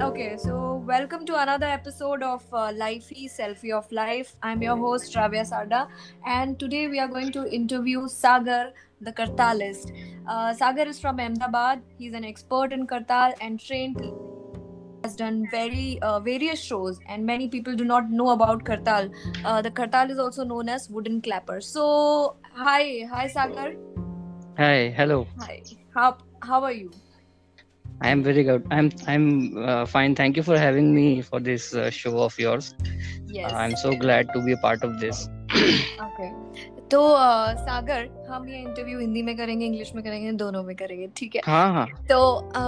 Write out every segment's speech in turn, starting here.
Okay, so welcome to another episode of uh, Lifey Selfie of Life. I'm your host Ravya Sada, and today we are going to interview Sagar, the Kartalist. Uh, Sagar is from Ahmedabad. He's an expert in Kartal and trained has done very uh, various shows and many people do not know about kartal uh, the kartal is also known as wooden clapper so hi hi sagar Hi, hello. hi how how are you I am very good. I'm I'm uh, fine. Thank you for having me for this uh, show of yours. yes. Uh, I'm so glad to be a part of this. Okay तो uh, सागर हम ये interview Hindi में करेंगे English में करेंगे दोनों में करेंगे ठीक है? हाँ हाँ। तो अ,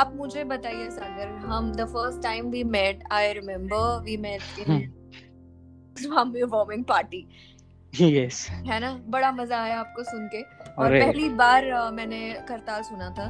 आप मुझे बताइए सागर हम the first time we met I remember we met in Swami warming party yes है ना? बड़ा मज़ा आया आपको सुन के। और पहली बार अ, मैंने करताल सुना था।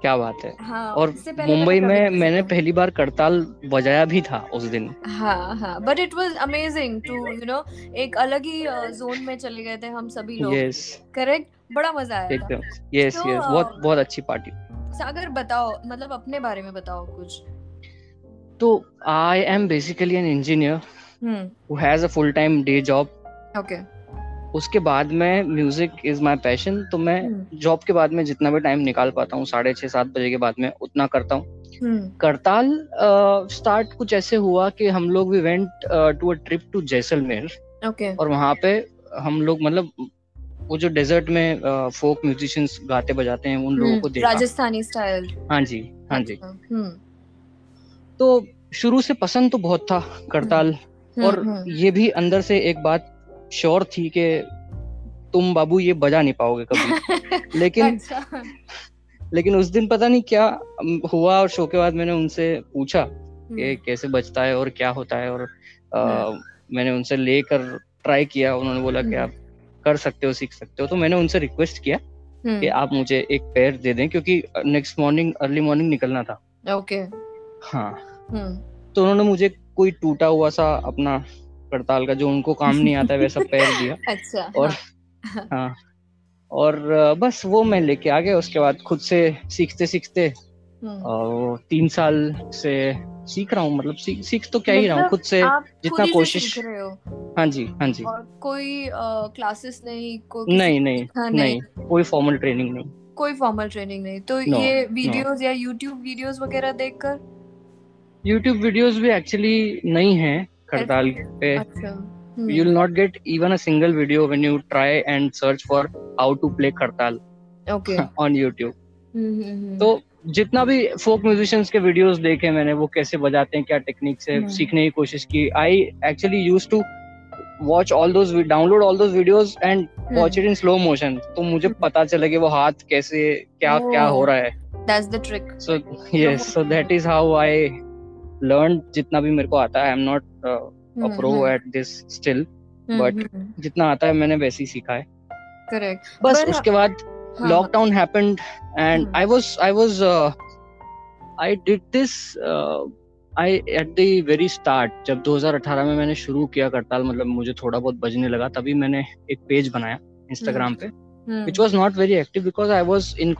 क्या बात है। हाँ और मुंबई में मैंने पहली बार करताल बजाया भी था उस दिन। हाँ हाँ but it was amazing to you know एक अलग ही जोन में चले गए थे हम सभी लोग। यस करेक्ट बड़ा मज़ा आया एकदम। यस तो, यस uh, बहुत बहुत अच्छी पार्टी सागर बताओ मतलब अपने बारे में बताओ कुछ। तो I am basically an engineer who has a full time day job okay उसके बाद में म्यूज़िक इज़ माई पैशन तो मैं हम्म। जॉब के बाद में जितना भी टाइम निकाल पाता हूँ साढ़े छः सात बजे के बाद में उतना करता हूँ। हम्म। करताल स्टार्ट कुछ ऐसे हुआ कि हम लोग we went to a trip to Jaisalmer okay और वहाँ पे हम लोग मतलब वो जो डेजर्ट में फोक म्यूजिशियंस गाते बजाते हैं उन लोगों को देखा। हम्म, राजस्थानी स्टाइल हाँ जी हाँ जी। हम्म। तो शुरू से पसंद तो बहुत था करताल। और हम्म, हम्म, ये भी अंदर से एक बात श्योर थी कि तुम बाबू ये बजा नहीं पाओगे कभी। लेकिन अच्छा। लेकिन उस दिन पता नहीं क्या हुआ और शो के बाद मैंने उनसे पूछा कि हम्म, कैसे बचता है और क्या होता है और अ, हम्म। मैंने उनसे लेकर ट्राई किया उन्होंने बोला कि हम्म। आप कर सकते हो सीख सकते हो। तो मैंने उनसे रिक्वेस्ट किया कि आप मुझे एक पेयर दे दें क्योंकि नेक्स्ट मॉर्निंग अर्ली मॉर्निंग निकलना था। ओके। हाँ। तो उन्होंने मुझे कोई टूटा हुआ सा अपना करताल का जो उनको काम नहीं आता है वैसा पैर दिया। अच्छा। और हाँ, हाँ और बस वो मैं लेके आ गया उसके बाद खुद से सीखते सीखते हम्म। तीन साल से सीख रहा हूँ मतलब सीख सीख तो क्या ही रहा हूँ मतलब खुद से जितना कोशिश- हो? हाँ जी हाँ जी। और कोई क्लासेस नहीं कोई किसी नहीं को नहीं नहीं। कोई फॉर्मल ट्रेनिंग नहीं। कोई फॉर्मल ट्रेनिंग नहीं। तो No, ये वीडियोस no. या यूट्यूब वीडियोस वगैरह देखकर? यूट्यूब वीडियोस भी एक्चुअली नहीं है करताल पे। Hmm, you will not get even a single video when you try and search for how to kartal okay on YouTube. Hmm, hmm, hmm, तो जितना भी फोक म्यूजिशियंस के वीडियोस देखे मैंने वो कैसे बजाते हैं क्या टेक्निक से। सीखने की कोशिश की। I actually use to watch all those download all those videos and watch it in slow motion तो मुझे। पता चला कि वो हाथ कैसे क्या क्या हो Oh. रहा है। that's the trick. So yes so that is how I learn जितना भी मेरे को आता है I am not a hmm, pro hmm, at this still hmm, but- hmm, जितना आता है मैंने वैसे ही सीखा है। Correct. बस पर- उसके बाद हाँ, Hmm. i was i was uh, i did this uh, i at the very start जब 2018 में मैंने शुरू किया करताल मतलब मुझे थोड़ा बहुत बजने लगा तभी मैंने एक पेज बनाया इंस्टाग्राम पे which which not very active because I i in in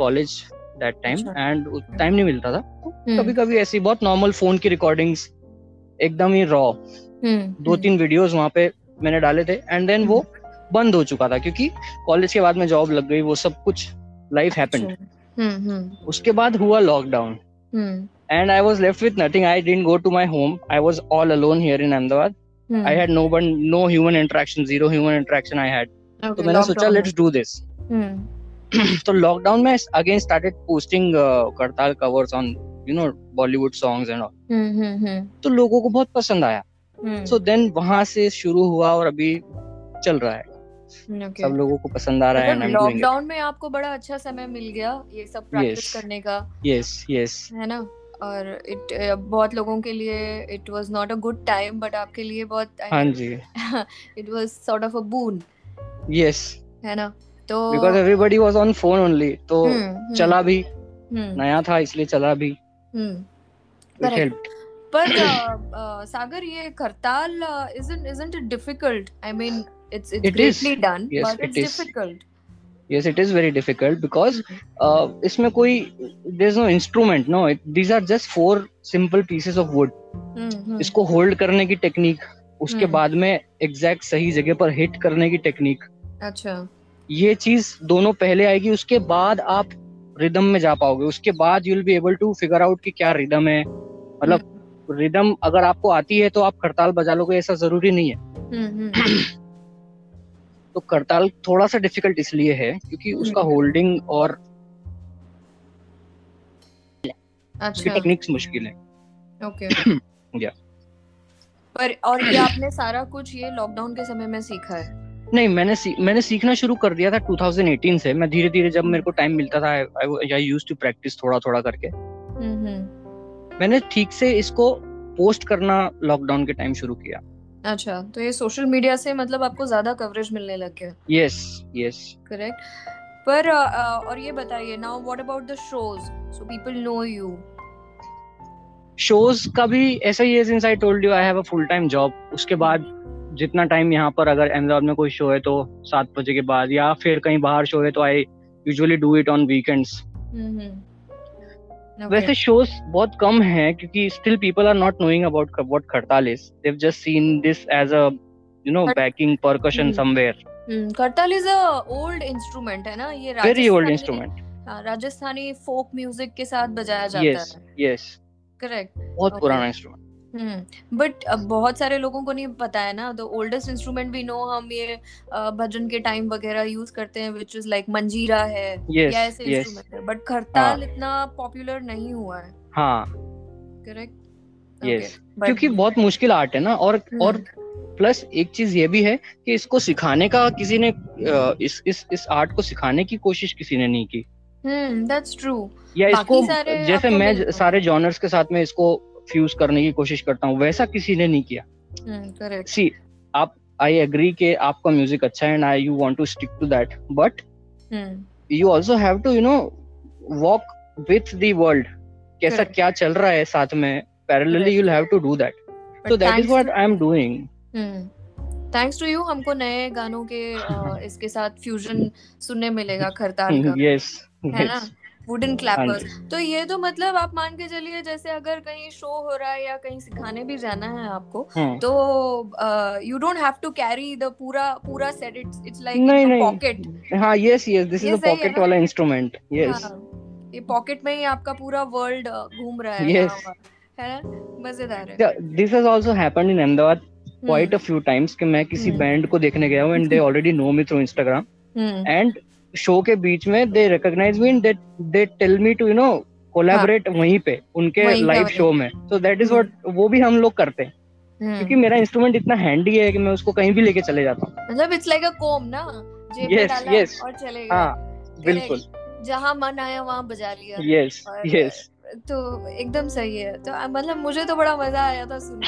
that time अच्छा। टाइम नहीं मिलता था। हम्म, कभी कभी ऐसी बहुत नॉर्मल फ़ोन की रिकॉर्डिंग्स एकदम ही रॉ हम्म, दो हम्म, तीन वीडियोस वहाँ पे मैंने डाले थे एंड देन वो बंद हो चुका था क्योंकि कॉलेज के बाद में जॉब लग गई वो सब कुछ लाइफ हैपेंड उसके बाद हुआ lockdown and I was left with nothing I didn't go to my home I was all alone here in Ahmedabad I had no one no human interaction zero human interaction I had तो मैंने सोचा let's do this तो lockdown में again started posting kartal covers on you know Bollywood songs and all तो लोगों को बहुत पसंद आया। सो देन वहाँ से शुरू हुआ और अभी चल रहा है। Okay. सब लोगों को पसंद आ रहा है मतलब लॉकडाउन में आपको बड़ा अच्छा समय मिल गया ये सब प्रैक्टिस Yes. करने का। यस यस है ना? और इट बहुत लोगों के लिए it was not a good time but आपके लिए बहुत हाँ जी। It was sort of a boon yes है ना? तो because everybody was on phone only तो हम्म, हम्म, चला भी हम्म, नया था इसलिए चला भी हम्म। इट पर uh, uh, सागर ये kartal isn't isn't it difficult I mean it's it's It is. greatly done Yes, but it is. difficult yes it is very difficult because uh, इसमें कोई there's no instrument no it, these are just four simple pieces of wood हम्म, इसको hold करने की technique उसके हम्म। बाद में exact सही जगह पर हिट करने की टेक्निक अच्छा ये चीज़ दोनों पहले आएगी उसके बाद आप रिदम में जा पाओगे। उसके बाद you will be able to figure out कि क्या रिदम है। मतलब रिदम अगर आपको आती है तो आप करताल बजा लोगे ऐसा ज़रूरी नहीं है। हम्म, हम्म, तो करताल थोड़ा सा डिफ़िकल्ट इसलिए है क्योंकि उसका हम्म। होल्डिंग और अच्छा। टेक्निक्स मुश्किल है। Okay Yeah. पर और ये आपने सारा कुछ ये लॉकडाउन के समय में सीखा है? नहीं मैंने सी, मैंने सीखना शुरू कर दिया था 2018 से। मैं धीरे धीरे जब मेरे को टाइम मिलता था आई यूज़ टू प्रैक्टिस थोड़ा थोड़ा करके। हम्म, हम्म, मैंने ठीक से इसको पोस्ट करना लॉकडाउन के टाइम शुरू किया। अच्छा तो ये सोशल मीडिया से मतलब आपको ज़्यादा कवरेज मिलने लग गया। यस यस करेक्ट पर अ, और ये बताइए now what about the shows so people know you shows का भी ऐसा ही है since I told you I have a full time job उसके बाद जितना टाइम यहाँ पर अगर अहमदाबाद में कोई शो है तो सात बजे के बाद या फिर कहीं बाहर शो है तो I usually do it on weekends वैसे शोज़ बहुत कम हैं क्योंकि still people are not knowing about what khartal is they have just seen this as a you know backing percussion. Somewhere kartal is a old instrument है ना? ये very old instrument Rajasthani folk music के साथ बजाया जाता yes है। Yes correct बहुत Okay. पुराना इंस्ट्रूमेंट हम्म बट बहुत सारे लोगों को नहीं पता है ना द ओल्डेस्ट इंस्ट्रूमेंट भी नो हम ये अ, भजन के टाइम वगैरह यूज़ करते हैं विच इज़ लाइक मंजीरा है Yes, या ऐसे yes. इंस्ट्रूमेंट है बट खरताल इतना पॉपुलर नहीं हुआ है। हाँ। करेक्ट यस क्योंकि बहुत मुश्किल आर्ट है ना और हम्म। और प्लस एक चीज़ ये भी है कि इसको सिखाने का किसी ने अ, इस इस इस आर्ट को सिखाने की कोशिश किसी ने नहीं की। हम्म दैट्स ट्रू या बाकी इसको सारे जैसे आपको मैं मिल- सारे जॉनर्स के साथ में इसको फ्यूज करने की कोशिश करता हूँ वैसा किसी ने नहीं किया। हम्म सी आप आई एग्री के आपका म्यूज़िक अच्छा है and I you want to stick to that but hmm. You also have to you know walk with the world कैसा Correct. क्या चल रहा है साथ में parallelly you have to do that so that is what i am doing thanks to you हमको नए गानों के अ, इसके साथ फ्यूजन सुनने मिलेगा खरताल का। यस yes है ना? yes. वुडन हाँ क्लैपर्स तो ये तो मतलब आप मान के चलिए जैसे अगर कहीं शो हो रहा है या कहीं सिखाने भी जाना है आपको हम्म, तो you don't have to carry the पूरा पूरा set its its like pocket हाँ yes yes this is a pocket वाला इंस्ट्रूमेंट यस हाँ ये पॉकेट में ही आपका पूरा वर्ल्ड घूम रहा है Yes. है ना? मज़ेदार है। This has also happened in Ahmedabad quite a few times कि मैं किसी हम्म। बैंड को देखने गया हूँ and they already know me through Instagram hmm. And show के बीच में they recognize me they they tell me to you know collaborate वहीं पे उनके लाइव शो में। तो दैट इज़। व्हाट वो भी हम लोग करते हैं। हम्म। क्योंकि मेरा इंस्ट्रूमेंट इतना हैंडी है कि मैं उसको कहीं भी लेके चले जाता हूँ। मतलब इट्स लाइक अ कोम ना? जेब में Yes, डाला yes. और चले गए। हाँ बिल्कुल। जहाँ मन आया वहाँ बजा लिया। यस यस तो एकदम सही है। तो मतलब मुझे तो बड़ा मज़ा आया था सुन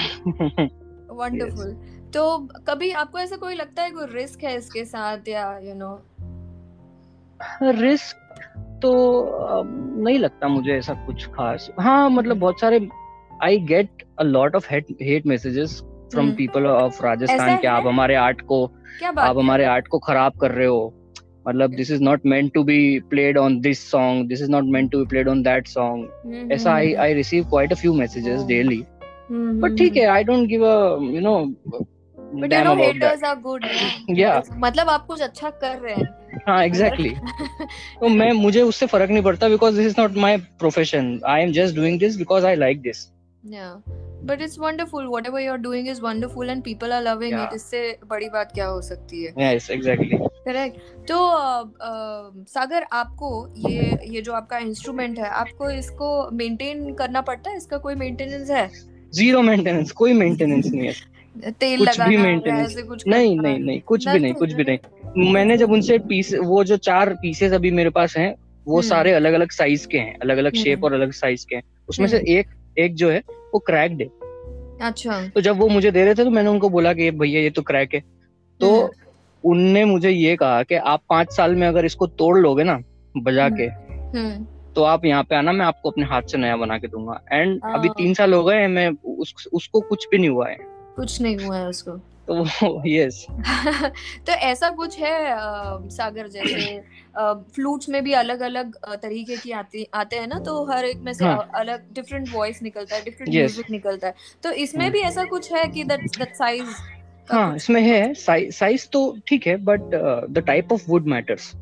वंडरफुल तो कभी आपको ऐसा कोई लगता है कोई रिस्क है इसके साथ या यू you नो रिस्क तो नहीं लगता मुझे ऐसा कुछ खास। हाँ मतलब बहुत सारे I get a lot of hate messages from hmm. People of Rajasthan कि आप हमारे आर्ट को आप हमारे आर्ट को खराब कर रहे हो। मतलब this is not meant to be played on this song this is not meant to be played on that song hmm, ऐसा I hmm, I receive quite a few messages. Daily hmm, but ठीक है I don't give a you know but you know haters are good Yeah. मतलब आप कुछ अच्छा कर रहे हैं। हाँ एग्जैक्टली तो मैं मुझे उससे फ़र्क नहीं पड़ता because this is not my profession I am just doing this because I like this but it's wonderful. Whatever you're doing is wonderful, and people are loving Yeah. it. इससे बड़ी बात क्या हो सकती है? यस एग्जैक्टली करेक्ट तो सागर आपको ये ये जो आपका इंस्ट्रूमेंट है आपको इसको मेंटेन करना पड़ता है? इसका कोई मेंटेनेंस है? ज़ीरो मेंटेनेंस कोई मेंटेनेंस नहीं है. तेल कुछ भी कुछ नहीं? नहीं नहीं कुछ भी नहीं कुछ भी नहीं मैंने जब उनसे पीस वो जो चार पीसेस अभी मेरे पास हैं वो हम्म। सारे अलग अलग साइज़ के हैं अलग अलग हम्म। शेप और अलग साइज़ के हैं उसमें से एक एक जो है वो क्रैक्ड है अच्छा तो जब वो मुझे दे रहे थे तो मैंने उनको बोला कि भैया ये तो क्रैक है तो हम्म। उनने मुझे ये कहा कि आप पाँच साल में अगर इसको तोड़ लोगे ना बजा के हम्म तो आप यहाँ पे आना मैं आपको अपने हाथ से नया बना के दूँगा एंड अभी हाँ। तीन साल हो गए हैं मैं उस, उसको कुछ भी नहीं हुआ है कुछ नहीं हुआ है उसको। तो यस तो ऐसा कुछ है सागर जैसे फ्लूट्स में भी अलग अलग तरीके की आती आते हैं ना तो हर एक में से हाँ. अलग डिफरेंट वॉइस निकलता है डिफरेंट म्यूज़िक निकलता है। तो इसमें हाँ. भी ऐसा कुछ है कि दैट दैट साइज़ हाँ इसमें है। साइज़ तो ठीक है but the type of wood matters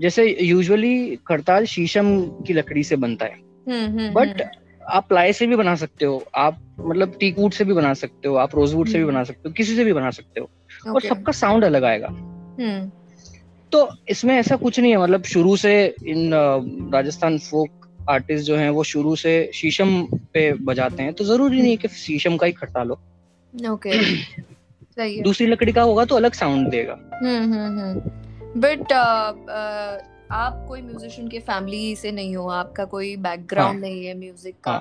जैसे यूजुअली करताल शीशम की लकड़ी से बनता है। बट हम्म, हम्म, आप प्लाई से भी बना सकते हो आप मतलब टीक वुड से भी बना सकते हो आप रोज वुड से भी बना सकते हो किसी से भी बना सकते हो okay. और सबका साउंड अलग आएगा। hmm. तो इसमें ऐसा कुछ नहीं है मतलब शुरू से इन राजस्थान फोक आर्टिस्ट जो हैं वो शुरू से शीशम पे बजाते हैं तो ज़रूरी नहीं है कि शीशम का ही खट्टा लो। ओके सही है। दूसरी लकड़ी का होगा तो अलग साउंड देगा। हम्म हम्म बट आप कोई म्यूजिशियन के फैमिली से नहीं हो आपका कोई बैकग्राउंड हाँ. नहीं है म्यूज़िक का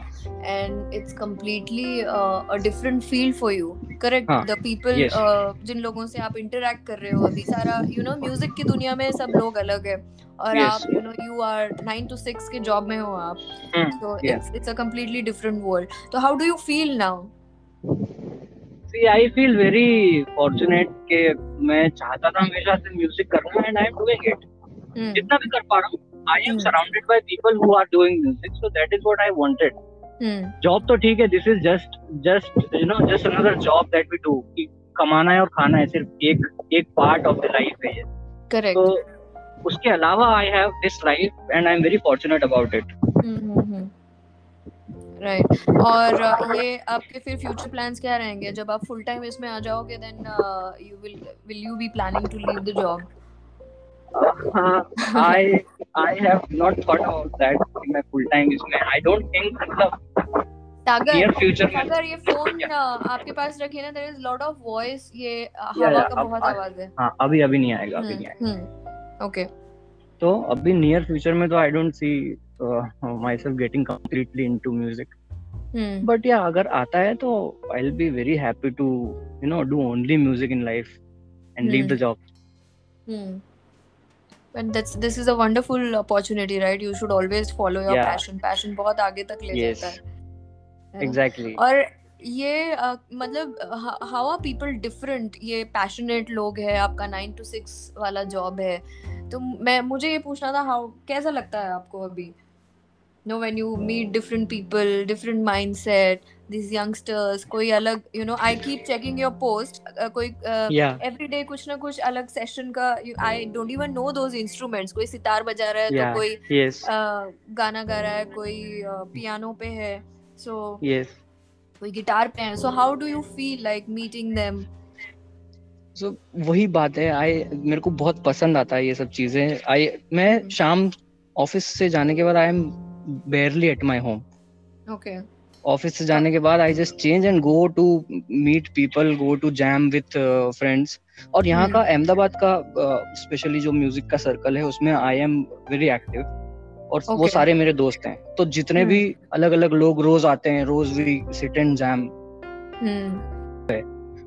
and its completely a different field for you correct the people जिन लोगों से आप इंटरेक्ट कर रहे हो अभी सारा यू नो म्यूज़िक की दुनिया में सब लोग अलग है। और yes. आप you know you are nine to six के जॉब में हो आप। तो its its a completely different world तो how do you feel now See, I feel very fortunate कि मैं चाहता था हमेशा से म्यूज़िक करना and I am doing it. जितना भी कर पा रहा हूँ I am surrounded by people who are doing music so that is what I wanted job तो ठीक है this is just just you know just another job that we do कि कमाना है और खाना है सिर्फ़ एक एक पार्ट ऑफ़ द लाइफ है ये। करेक्ट तो उसके अलावा I have this life and I am very fortunate about it right और ये आपके फिर फ्यूचर प्लान्स क्या रहेंगे? जब आप फुल टाइम इसमें आ जाओगे then you will will you be planning to leave the job uh, I I have not thought about that in my full time इसमें I don't think मतलब सागर near future सागर ये फ़ोन आपके पास रखिए ना there is lot of voice ये हवा का बहुत आवाज़ है। हाँ अभी अभी नहीं आएगा अभी नहीं आएगा। ओके तो अभी नियर फ्यूचर में तो I don't see myself getting completely into music but या अगर आता है तो I will be very happy to you know do only music in life and leave the job and that's this is a wonderful opportunity right you should always follow your yeah. passion passion बहुत आगे तक ले yes. जाता है exactly और ये uh, मतलब how are people different ये पैशनेट लोग है आपका नाइन टू सिक्स वाला जॉब है तो मैं मुझे ये पूछना था हाउ कैसा लगता है आपको अभी no when you meet different people different mindset these youngsters कोई अलग you know I keep checking your post uh, कोई uh, every day कुछ ना कुछ अलग सेशन का I don't even know those instruments कोई सितार बजा रहा है yeah. तो कोई yes. uh, गाना गा रहा है कोई पियानो uh, पे है so yes. कोई गिटार पे है so how do you feel like meeting them so so, वही बात है आई मेरे को बहुत पसंद आता है ये सब चीज़ें आई मैं शाम ऑफ़िस से जाने के बाद I am barely at my home okay office से जाने के बाद I just change and go to meet people go to jam with friends और यहाँ का. अहमदाबाद का स्पेशली uh, जो म्यूज़िक का सर्कल है उसमें आई एम वेरी एक्टिव और okay. वो सारे मेरे दोस्त हैं तो जितने. भी अलग अलग लोग रोज आते हैं रोज वी सिट एंड जैम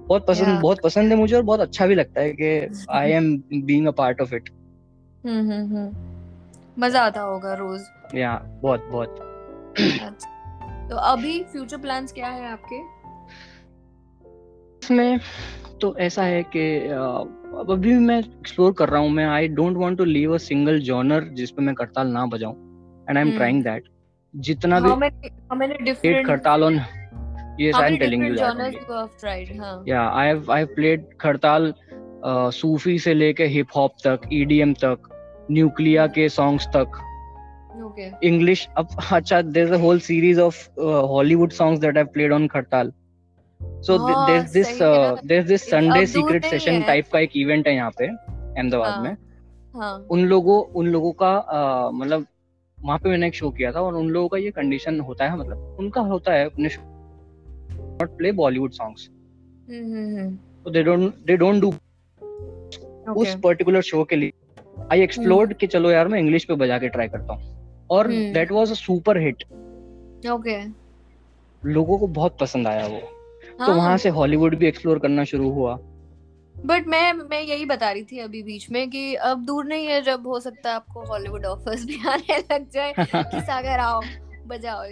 बहुत पसंद yeah. बहुत पसंद है मुझे और बहुत अच्छा भी लगता है कि I am being a part of it मज़ा आता होगा रोज या बहुत बहुत। अच्छा। तो अभी फ्यूचर प्लान्स क्या है आपके? इसमें तो ऐसा है कि अभी मैं एक्सप्लोर कर रहा हूँ मैं I don't want to leave a single genre जिस पे मैं करताल ना बजाऊं and I am trying that जितना भी how many different khartal on yes i'm telling you that you have tried huh? yeah i have i have played khartal सूफी से लेके hip hop तक ईडीएम तक न्यूक्लिया के सॉन्ग्स तक। Okay. English. Acha, there's a whole series of uh, Hollywood songs that I've played on Khartal. So oh, th- there's this uh, there's this Sunday secret session type का एक event है यहाँ पे अहमदाबाद में हाँ. उन लोगों उन लोगों का मतलब वहाँ पे मैंने एक शो किया था और उन लोगों का ये कंडीशन होता है मतलब उनका होता है अपने नॉट प्ले बॉलीवुड सॉन्ग्स तो they don't they don't do उस पर्टिकुलर शो के लिए आई एक्सप्लोर्ड कि चलो यार मैं इंग्लिश पे बजा के ट्राई करता हूँ और that was a super hit okay लोगों को बहुत पसंद आया वो। तो हाँ. तो वहाँ से हॉलीवुड भी एक्सप्लोर करना शुरू हुआ। बट मैं मैं यही बता रही थी अभी बीच में कि अब दूर नहीं है जब हो सकता है आपको हॉलीवुड ऑफर्स भी आने लग जाए कि सागर आओ बजाओ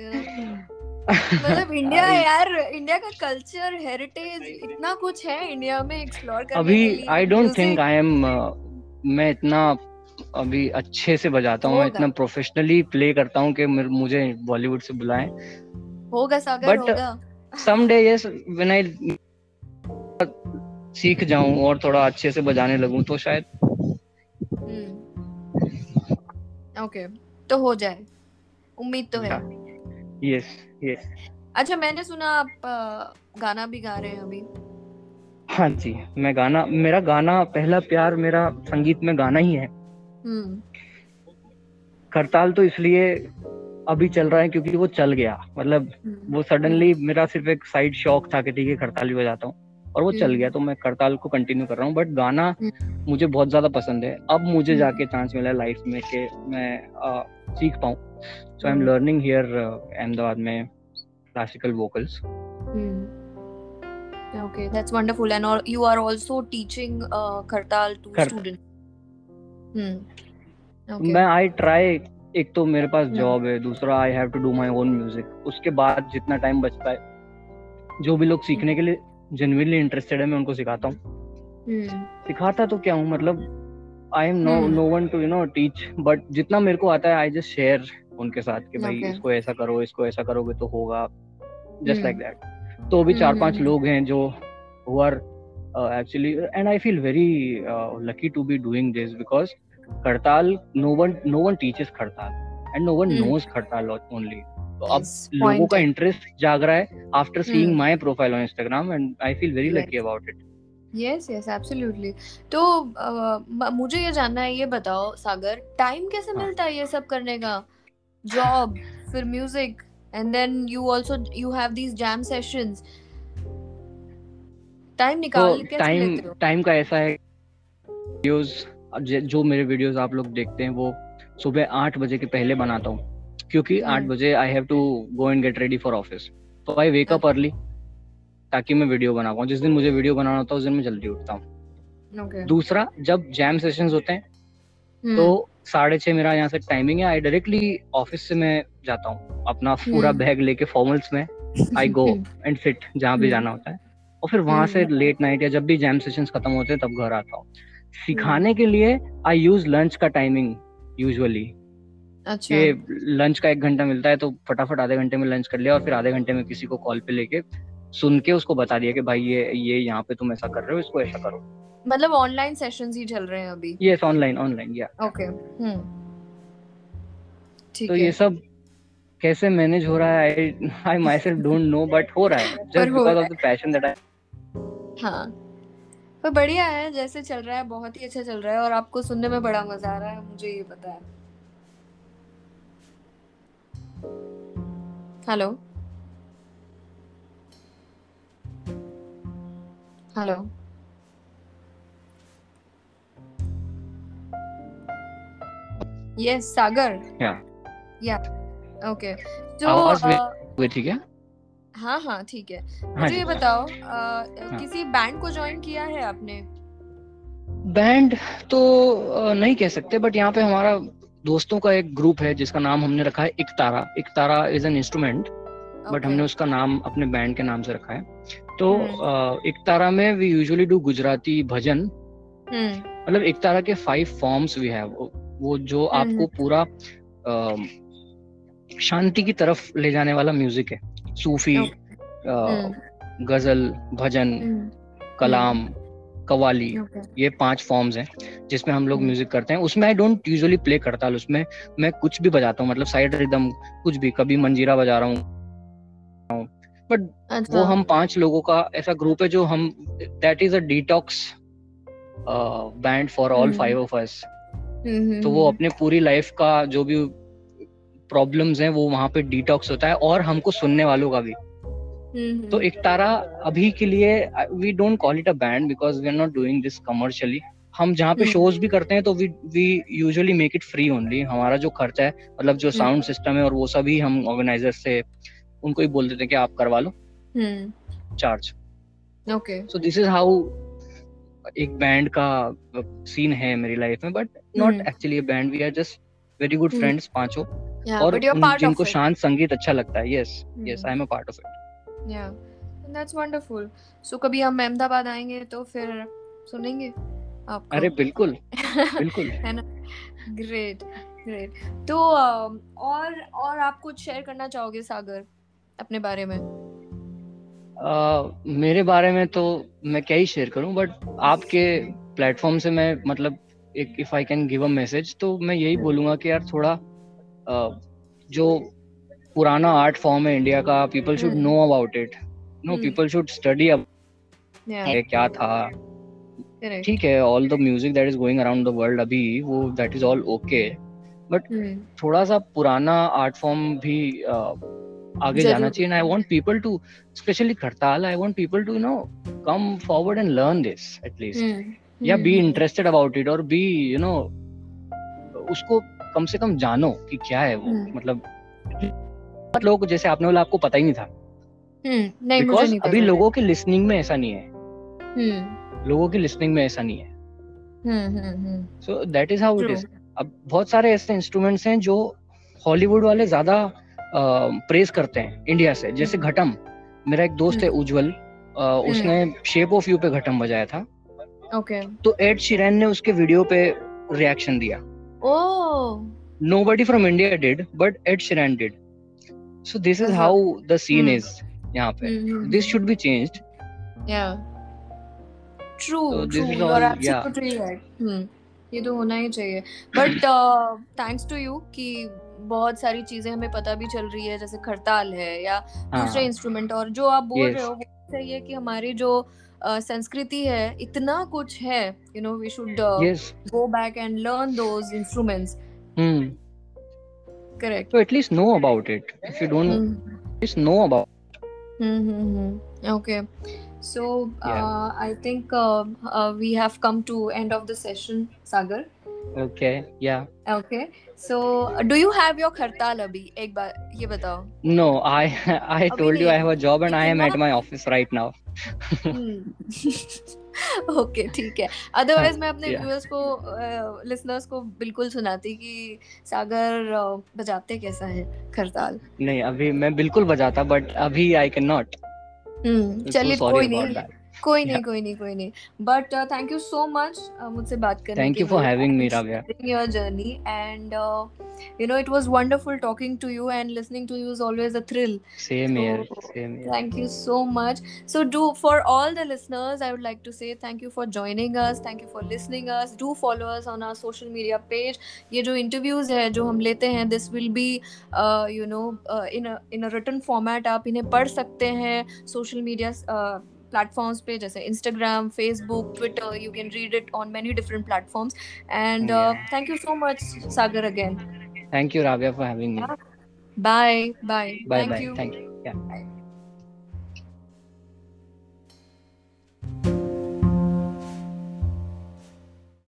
मतलब इंडिया यार इंडिया का कल्चर हेरिटेज इतना कुछ है इंडिया में एक्सप्लोर करने अभी I don't think I am मैं इतना अभी अच्छे से बजाता हूँ इतना प्रोफेशनली प्ले करता हूँ कि मुझे बॉलीवुड से बुलाएँ। होगा सागर But- होगा। सम यस व्हेन आई सीख जाऊँ और थोड़ा अच्छे से बजाने लगूं तो शायद ओके तो हो जाए। उम्मीद तो है। यस यस अच्छा मैंने सुना आप गाना भी गा रहे हैं अभी। हाँ जी मैं गाना मेरा गाना पहला प्यार मेरा संगीत में गाना ही है। हम्म करताल तो इसलिए अभी चल रहा है क्योंकि वो चल गया मतलब हम्म, वो सडनली मेरा सिर्फ़ एक साइड शौक था कि ठीक है करताल भी बजाता हूँ और वो चल हम्म। गया तो मैं करताल को कंटिन्यू कर रहा हूँ बट गाना हम्म। मुझे बहुत ज़्यादा पसंद है अब मुझे हम्म। जाके चांस मिला लाइफ में कि मैं अ, सीख पाऊँ so I am hmm. Learning here Ahmedabad में classical vocals. Okay, that's wonderful. And all, you are also teaching uh, Kartal to Kart- students. Okay. मैं आई ट्राई एक तो मेरे पास हम्म। जॉब है दूसरा I have to do my own music उसके बाद जितना टाइम बचता है जो भी लोग सीखने के लिए जेन्युइनली इंटरेस्टेड है मैं उनको सिखाता हूँ Hmm. सिखाता तो क्या हूँ मतलब I am no hmm. No one to you know teach but जितना मेरे को आता है आई जस्ट शेयर उनके साथ कि भाई Okay. इसको ऐसा करो इसको ऐसा करोगे तो होगा जस्ट हम्म। लाइक दैट तो अभी चार हम्म, पाँच हम्म, लोग हैं जो who are actually and I feel very lucky to be doing this because kartal no one no one teaches kartal and no one hmm. Knows kartal only तो अब Yes, लोगों का. इंटरेस्ट जाग रहा है after seeing. My profile on Instagram and I feel very. Lucky about it Yes, yes, absolutely. तो uh, मुझे ये जानना है ये बताओ सागर टाइम कैसे हाँ। मिलता है ये सब करने का जॉब फिर music and then you also you have these jam sessions time निकाल तो टाइम टाइम का ऐसा है वीडियोस जो मेरे वीडियोस आप लोग देखते हैं वो सुबह आठ बजे के पहले बनाता हूँ। क्योंकि आठ हम्म। बजे I have to go and get ready for office तो आई वेक अप अर्ली ताकि मैं वीडियो बना पाऊँ। जिस दिन मुझे वीडियो बनाना होता है उस दिन मैं जल्दी उठता हूँ। ओके दूसरा जब जैम सेशंस होते हैं हम्म। तो साढ़े छः मेरा यहाँ से टाइमिंग है। आई डायरेक्टली ऑफ़िस से मैं जाता हूँ। अपना पूरा हम्म। बैग लेके फॉर्मल्स में आई गो एंड फिट जहाँ भी हम्म। जाना होता है। और फिर वहाँ से हम्म। लेट नाइट या जब भी जैम सेशंस खत्म होते हैं तब घर आता हूँ। सिखाने के लिए आई यूज़ लंच का टाइमिंग यूजुअली अच्छा। लंच का एक घंटा मिलता है तो फटाफट आधे घंटे में लंच कर लिया और फिर आधे घंटे में किसी को कॉल पे लेके सुन के उसको बता दिया कि भाई ये ये यहाँ पे तुम ऐसा कर रहे हो इसको ऐसा करो। मतलब ऑनलाइन सेशंस ही चल रहे हैं अभी? यस ऑनलाइन ऑनलाइन या ओके हम्म। ठीक तो है। ये सब कैसे मैनेज हो रहा है I I myself don't know but हो रहा है। Just because of the passion that I हाँ। पर बढ़िया है जैसे चल रहा है बहुत ही अच्छा चल रहा है और आपको सुनने में बड़ा मज़ा आ रहा है मुझे ये पता है। Hello. Hello. Yes Sagar. Yeah. या ओके तो आवाज़ थी क्या हाँ हाँ ठीक है। हाँ मुझे ये बताओ अ, किसी बैंड को ज्वाइन किया है आपने? बैंड तो नहीं कह सकते बट यहाँ पे हमारा दोस्तों का एक ग्रुप है जिसका नाम हमने रखा है Iktara. Iktara is an instrument but हमने उसका नाम अपने बैंड के नाम से रखा है। तो। अ, इकतारा में we usually do Gujarati bhajan. हम्म। मतलब इकतारा के फाइव फॉर्म्स वी हैव वो जो हम्म, आपको पूरा शांति की तरफ़ ले जाने वाला म्यूज़िक है। सूफी हम्म। गज़ल भजन हम्म, कलाम कवाली ओके। ये पाँच फॉर्म्स हैं जिसमें हम लोग हम्म। म्यूज़िक करते हैं। उसमें आई डोंट यूजुअली प्ले करताल उसमें मैं कुछ भी बजाता हूँ मतलब साइड रिदम कुछ भी कभी मंजीरा बजा रहा हूँ। अच्छा। वो हम पाँच लोगों का ऐसा ग्रुप है जो हम that is a detox band for all hmm. Five of us hmm, तो वो हम्म, अपने पूरी लाइफ का जो भी प्रॉब्लम्स हैं वो वहाँ पे डिटॉक्स होता है और हमको सुनने वालों का भी। हम्म, तो एक तारा अभी के लिए we don't call it a band because we are not doing this commercially हम जहाँ पे हम्म। शोज़ भी करते हैं तो we we usually make it free only हमारा जो खर्चा है मतलब जो हम्म। साउंड सिस्टम है और वो सभी हम ऑर्गेनाइजर से उनको ही बोल देते हैं कि आप करवा लो। हम्म, charge okay so this is how एक बैंड का सीन है मेरी लाइफ में but not hmm. Actually a band we are just very good hmm. Friends पाँचों। Yeah और उन- जिनको शांत संगीत अच्छा लगता है yes yes. I am a part of it yeah and that's wonderful. So कभी हम अहमदाबाद आएँगे तो फिर सुनेंगे आपको? अरे बिल्कुल बिल्कुल। है ना? ग्रेट ग्रेट तो और और आप कुछ शेयर करना चाहोगे सागर अपने बारे में? अ, मेरे बारे में तो मैं क्या ही शेयर करूँ बट आपके प्लेटफॉर्म से मैं मतलब एक if I can give a message तो मैं यही बोलूँगा कि यार थोड़ा जो पुराना आर्ट फॉर्म है इंडिया का people should. Know about it no. People should study अब क्या था। ठीक है all the music that is going around the world अभी वो that is all okay hmm. थोड़ा सा पुराना आर्ट फॉर्म भी अ, आगे जाना चाहिए। And I want people to specially करताल I want people to know come forward and learn this at least या बी इंटरेस्टेड अबाउट इट और बी यू नो उसको कम से कम जानो कि क्या है वो हम्म। मतलब लोग जैसे आपने बोला आपको पता ही नहीं था। हम्म नहीं बिकॉज़ नहीं अभी लोगों के लिसनिंग में ऐसा नहीं है। हम्म। लोगों की लिसनिंग में ऐसा नहीं है। So that is how it is अब बहुत सारे ऐसे इंस्ट्रूमेंट्स हैं जो हॉलीवुड वाले ज़्यादा प्रेज करते हैं इंडिया से। जैसे। घटम मेरा एक दोस्त है उज्जवल उसने शेप ऑफ़ यू पे घटम बजाया था। ओके तो एड शिरैन ने उसके वीडियो पे रिएक्शन दिया। ओ nobody from India did, but Ed Sheeran did. So this is Uh-huh. how the scene Hmm. is यहाँ पे. हम्म This should be changed. yeah true So this true is all- right हम्म ये तो होना ही चाहिए but thanks to you कि बहुत सारी चीज़ें हमें पता भी चल रही है जैसे खरताल है या दूसरे हाँ इंस्ट्रूमेंट और जो आप बोल Yes. रहे हो वो सही है कि हमारी जो अ, संस्कृति है इतना कुछ है you know we should go back and learn those instruments correct तो at least know about it if you don't just know about okay so I think we have come to end of the session Sagar okay yeah okay so do you have your हड़ताल अभी एक बार ये बताओ no I I told you I have a job and I am at my office right now okay ठीक है. Otherwise मैं अपने व्यूअर्स को uh, लिसनर्स को बिल्कुल सुनाती कि सागर uh, बजाते कैसा है हड़ताल नहीं अभी मैं बिल्कुल बजाता बट अभी आई कैन नॉट चलिए कोई नहीं. कोई नहीं कोई नहीं कोई नहीं। But thank you so much मुझसे बात करने के लिए thank you for having me Ravya your journey and you know it was wonderful talking to you and listening to you is always a thrill same here same thank you so much so do for all the listeners I would like to say thank you for joining us thank you for listening us do follow us on our social media page ये जो interviews है जो हम लेते हैं this will be you know in in a written format आप इन्हें पढ़ सकते हैं सोशल मीडिया प्लेटफॉर्म्स पे जैसे Instagram Facebook Twitter you can read it on many different platforms and thank you so much Sagar again thank you Raviya for having me bye bye thank you thank you